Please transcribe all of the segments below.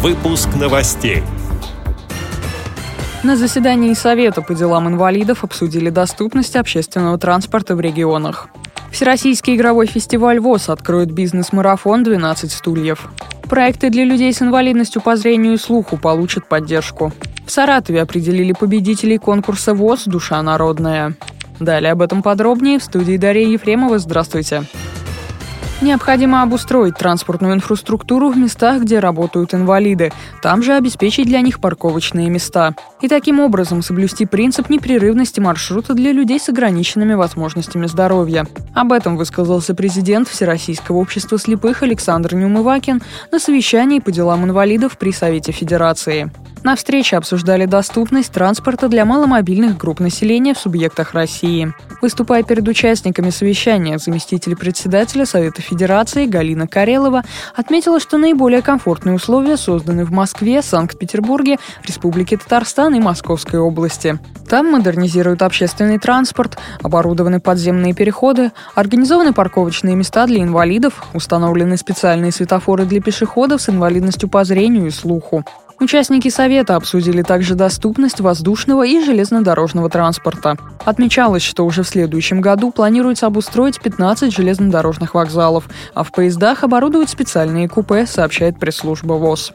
Выпуск новостей. На заседании Совета по делам инвалидов обсудили доступность общественного транспорта в регионах. Всероссийский игровой фестиваль ВОЗ откроет бизнес-марафон «12 стульев». Проекты для людей с инвалидностью по зрению и слуху получат поддержку. В Саратове определили победителей конкурса ВОЗ «Душа народная». Далее об этом подробнее в студии Дарья Ефремова. Здравствуйте. Необходимо обустроить транспортную инфраструктуру в местах, где работают инвалиды. Там же обеспечить для них парковочные места. И таким образом соблюсти принцип непрерывности маршрута для людей с ограниченными возможностями здоровья. Об этом высказался президент Всероссийского общества слепых Александр Неумывакин на совещании по делам инвалидов при Совете Федерации. На встрече обсуждали доступность транспорта для маломобильных групп населения в субъектах России. Выступая перед участниками совещания, заместитель председателя Совета Федерации Галина Карелова отметила, что наиболее комфортные условия созданы в Москве, Санкт-Петербурге, Республике Татарстан и Московской области. Там модернизируют общественный транспорт, оборудованы подземные переходы, организованы парковочные места для инвалидов, установлены специальные светофоры для пешеходов с инвалидностью по зрению и слуху. Участники Совета обсудили также доступность воздушного и железнодорожного транспорта. Отмечалось, что уже в следующем году планируется обустроить 15 железнодорожных вокзалов, а в поездах оборудуют специальные купе, сообщает пресс-служба ВОЗ.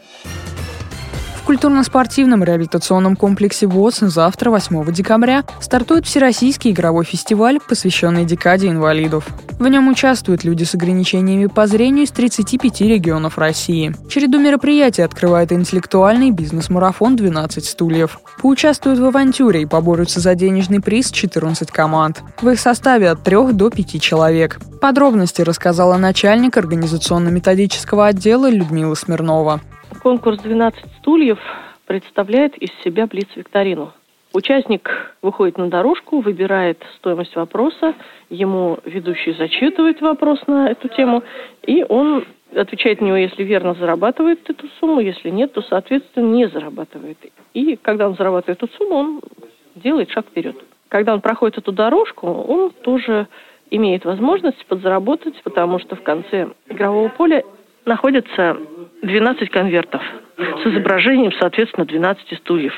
В культурно-спортивном реабилитационном комплексе ВОЗ завтра, 8 декабря, стартует Всероссийский игровой фестиваль, посвященный декаде инвалидов. В нем участвуют люди с ограничениями по зрению из 35 регионов России. Череду мероприятий открывает интеллектуальный бизнес-марафон «12 стульев». Поучаствуют в авантюре и поборются за денежный приз 14 команд. В их составе от 3 до 5 человек. Подробности рассказала начальник организационно-методического отдела Людмила Смирнова. Конкурс «12 стульев» представляет из себя блиц-викторину. Участник выходит на дорожку, выбирает стоимость вопроса, ему ведущий зачитывает вопрос на эту тему, и он отвечает на него, если верно зарабатывает эту сумму, если нет, то, соответственно, не зарабатывает. И когда он зарабатывает эту сумму, он делает шаг вперед. Когда он проходит эту дорожку, он тоже имеет возможность подзаработать, потому что в конце игрового поля находится 12 конвертов с изображением, соответственно, 12 стульев.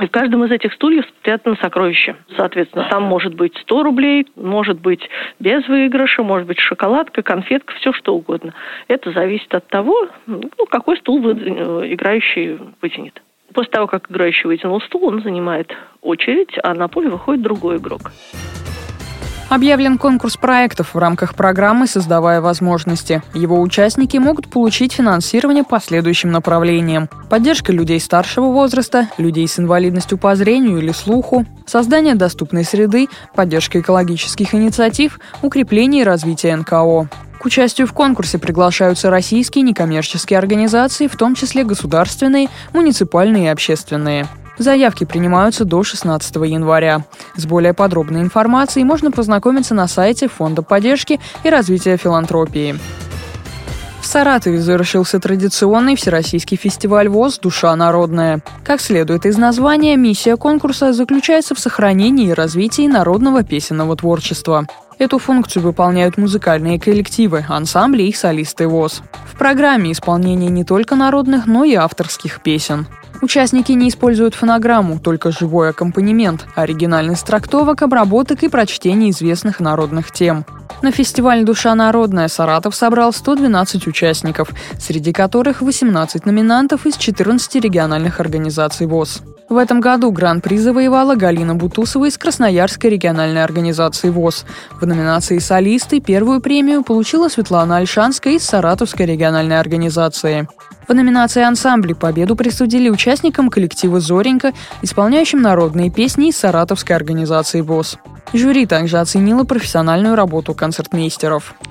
И в каждом из этих стульев спрятано сокровище. Соответственно, там может быть 100 рублей, может быть без выигрыша, может быть шоколадка, конфетка, все что угодно. Это зависит от того, ну, какой стул вы, э, играющий вытянет. После того, как играющий вытянул стул, он занимает очередь, а на поле выходит другой игрок. Объявлен конкурс проектов в рамках программы «Создавая возможности». Его участники могут получить финансирование по следующим направлениям. Поддержка людей старшего возраста, людей с инвалидностью по зрению или слуху, создание доступной среды, поддержка экологических инициатив, укрепление и развитие НКО. К участию в конкурсе приглашаются российские некоммерческие организации, в том числе государственные, муниципальные и общественные. Заявки принимаются до 16 января. С более подробной информацией можно познакомиться на сайте Фонда поддержки и развития филантропии. В Саратове завершился традиционный всероссийский фестиваль ВОЗ «Душа народная». Как следует из названия, миссия конкурса заключается в сохранении и развитии народного песенного творчества. Эту функцию выполняют музыкальные коллективы, ансамбли и солисты ВОЗ. В программе исполнение не только народных, но и авторских песен. Участники не используют фонограмму, только живой аккомпанемент, оригинальность трактовок, обработок и прочтение известных народных тем. На фестиваль «Душа народная» Саратов собрал 112 участников, среди которых 18 номинантов из 14 региональных организаций ВОЗ. В этом году гран-при завоевала Галина Бутусова из Красноярской региональной организации ВОЗ. В номинации «Солисты» первую премию получила Светлана Альшанская из Саратовской региональной организации. В номинации «Ансамбли» победу присудили участникам коллектива «Зоренька», исполняющим народные песни из саратовской организации ВОЗ. Жюри также оценило профессиональную работу концертмейстеров.